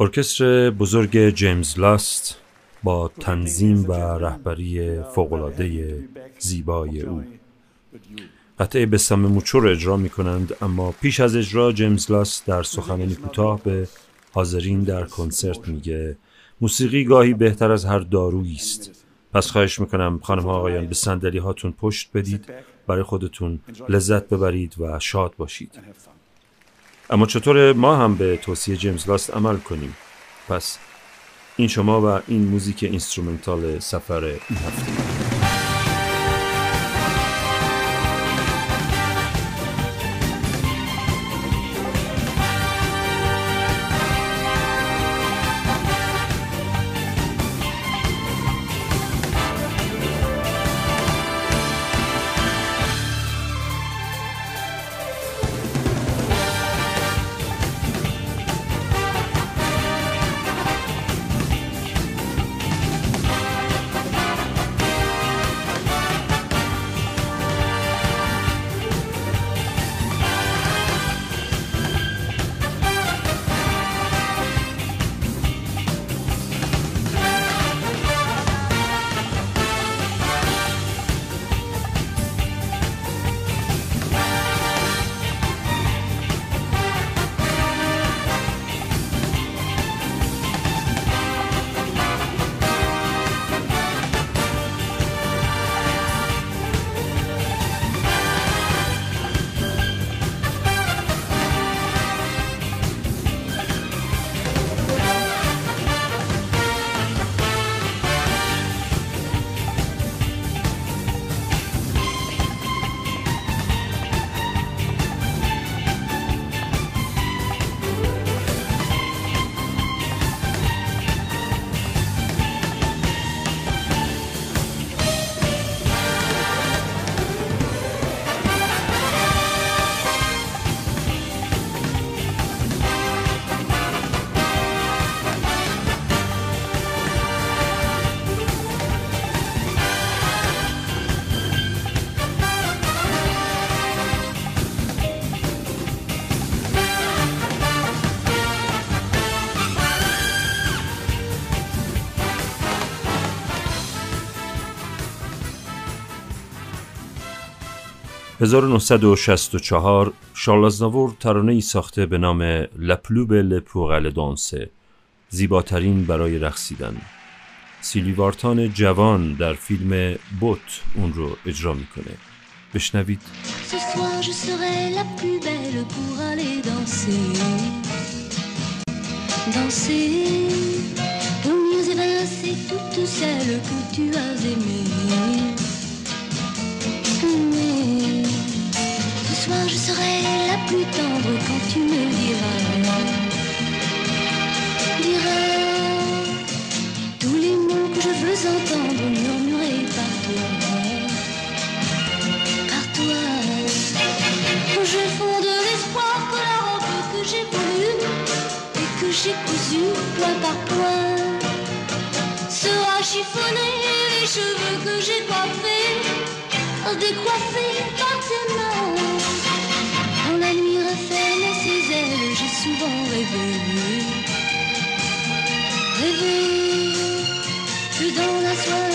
ارکستر بزرگ جیمز لاست با تنظیم و رهبری فوقالعاده زیبای او. قطعه بسم موچو را اجرا می کنند اما پیش از اجرا جیمز لاست در سخنانی کوتاه به حاضرین در کنسرت میگه موسیقی گاهی بهتر از هر دارویی است. پس خواهش می‌کنم خانم ها آقایان به صندلی هاتون پشت بدید برای خودتون لذت ببرید و شاد باشید. اما چطور ما هم به توصیه جیمز لاست عمل کنیم؟ پس این شما و این موزیک instrumental سفر این هفته. (1964) شارل آزناور ترانه ای ساخته به نام لپلو بل پور دانسه زیباترین برای رقصیدن. سیلی وارتان جوان در فیلم بوت اون رو اجرا می‌کنه. بشنوید. Danser. Toutes celles que tu as aimées. Soir je serai la plus tendre quand tu me diras Diras Tous les mots que je veux entendre murmurés par toi par toi. Je fonde de l'espoir que la robe que j'ai voulue et que j'ai cousue point par point sera chiffonnée les cheveux que j'ai coiffés décoiffés par tes mains. souvent réveillé. Réveillé, je suis dans la soirée.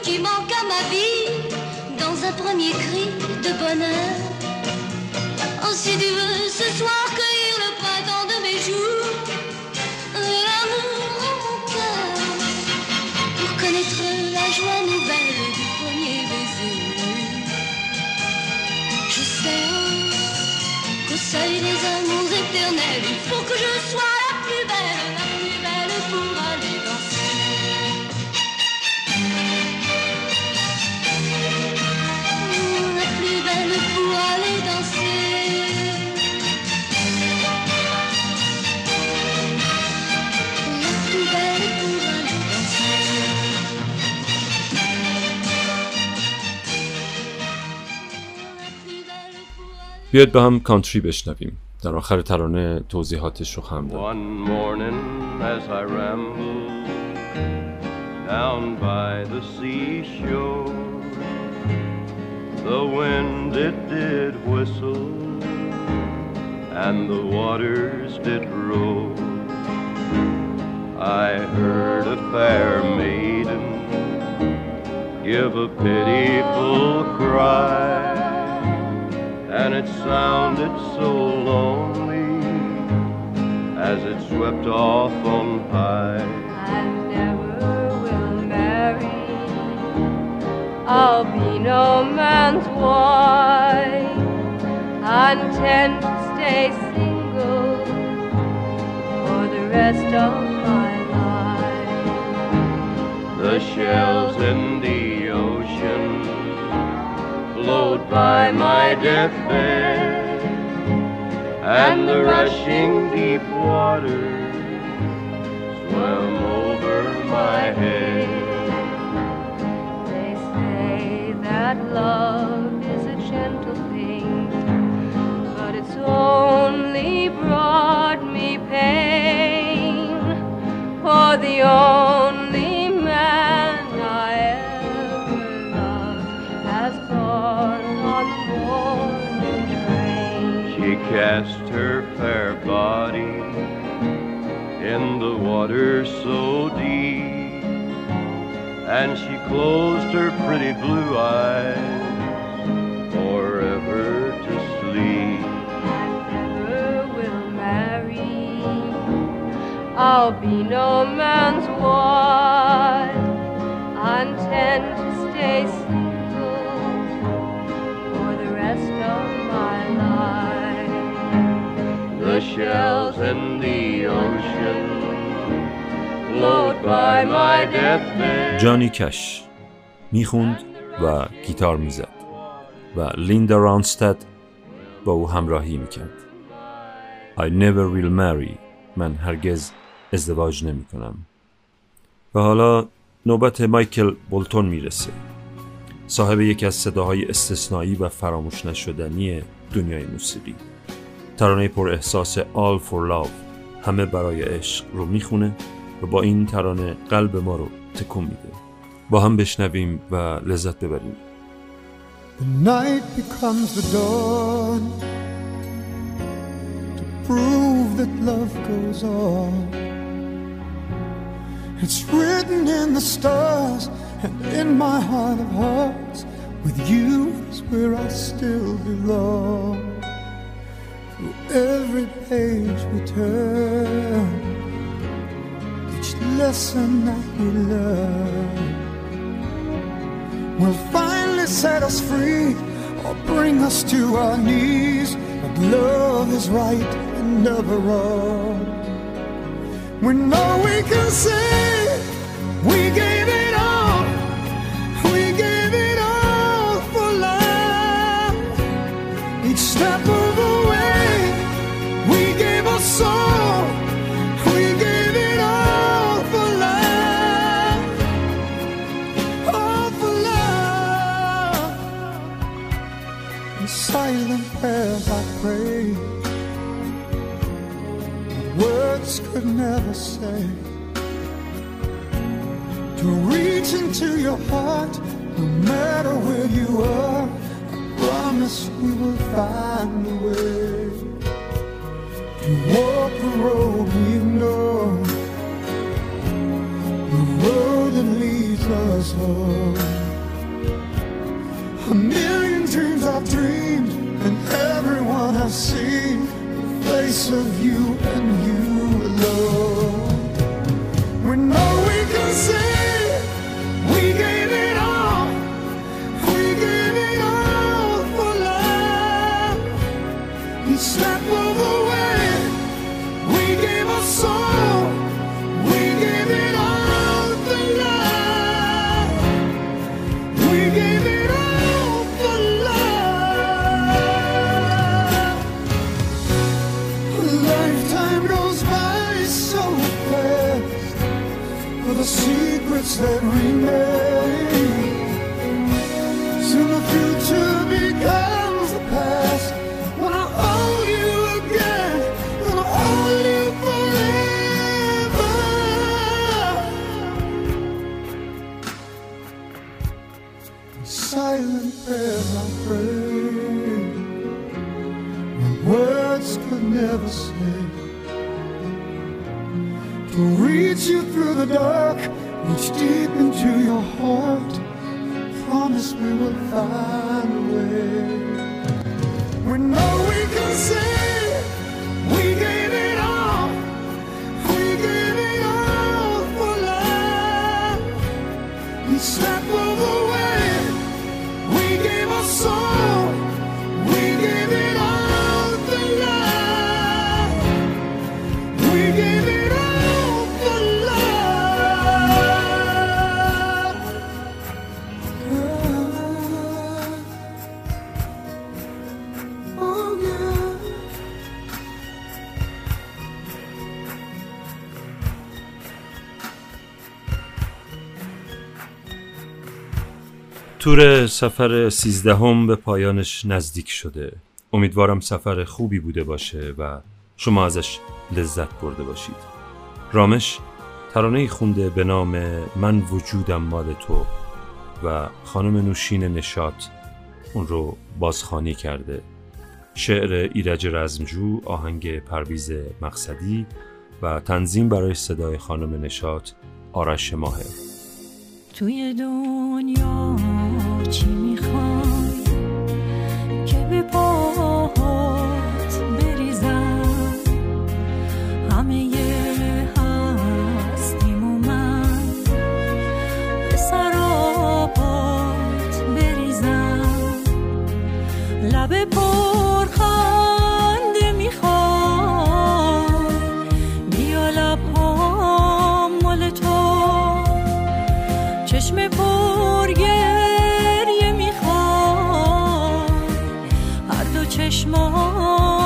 Qui manque à ma vie dans un premier cri de bonheur. Oh, si tu veux ce soir cueillir le printemps de mes jours, l'amour en mon cœur, pour connaître la joie nouvelle du premier baiser. Je sais qu'au seuil des amours éternels, بیاید به هم کانتری بشنویم در آخر ترانه توضیحاتش رو هم down by the seashore, the wind it did whistle and the waters did roll. I heard a fair maiden give a pitiful cry, and it sounded so lonely as it swept off on high. I never will marry. I'll be no man's wife. I intend to stay single for the rest of my life. The shells in the flowed by my deathbed, and the rushing deep water swam over my head. They say that love is a gentle thing, but it's only brought me pain. For the She cast her fair body in the water so deep, and she closed her pretty blue eyes forever to sleep. I never will marry. I'll be no man's wife. I intend to stay shells in the ocean. Flowed by my deathbed. جانی کش می‌خوند و گیتار می‌زد و لیندا رانستد با او همراهی می‌کرد. I never will marry. من هرگز ازدواج نمی کنم و حالا نوبت مایکل بولتون می‌رسه. صاحب یکی از صداهای استثنایی و فراموش نشدنی دنیای موسیقی. ترانه پر احساس All for Love همه برای عشق رو می‌خونه و با این ترانه قلب ما رو تکون میده با هم بشنویم و لذت ببریم The night becomes the dawn to prove that love goes on. It's written in the stars and in my heart of hearts. With you is where I still belong. Every page we turn, each lesson that we learn will finally set us free or bring us to our knees. But love is right and never wrong. We know we can say we gave To reach into your heart, no matter where you are. I promise we will find a way to walk the road we know, the road that leads us home. A million dreams I've dreamed, and everyone I've seen, the face of you and you lifetime goes by so fast for the secrets that remain. Soon the future words could never say. To reach you through the dark, reach deep into your heart. Promise we will find a way. When all we can say, we gave it all. We gave it all for love. Each step تور سفر سیزدهم به پایانش نزدیک شده. امیدوارم سفر خوبی بوده باشه و شما ازش لذت برده باشید. رامش ترانه خونده به نام من وجودم مال تو و خانم نوشین نشات اون رو بازخوانی کرده. شعر ایرج رزمجو آهنگ پرویز مقصدی و تنظیم برای صدای خانم نشات آرش ماهر. توی دنیا چی می‌خوای که به پاهات بریزم؟ همه هستیم و من به سرابات بریزم. لب پرخنده می‌خوای بیا لبهام مال تو. چشم پر هر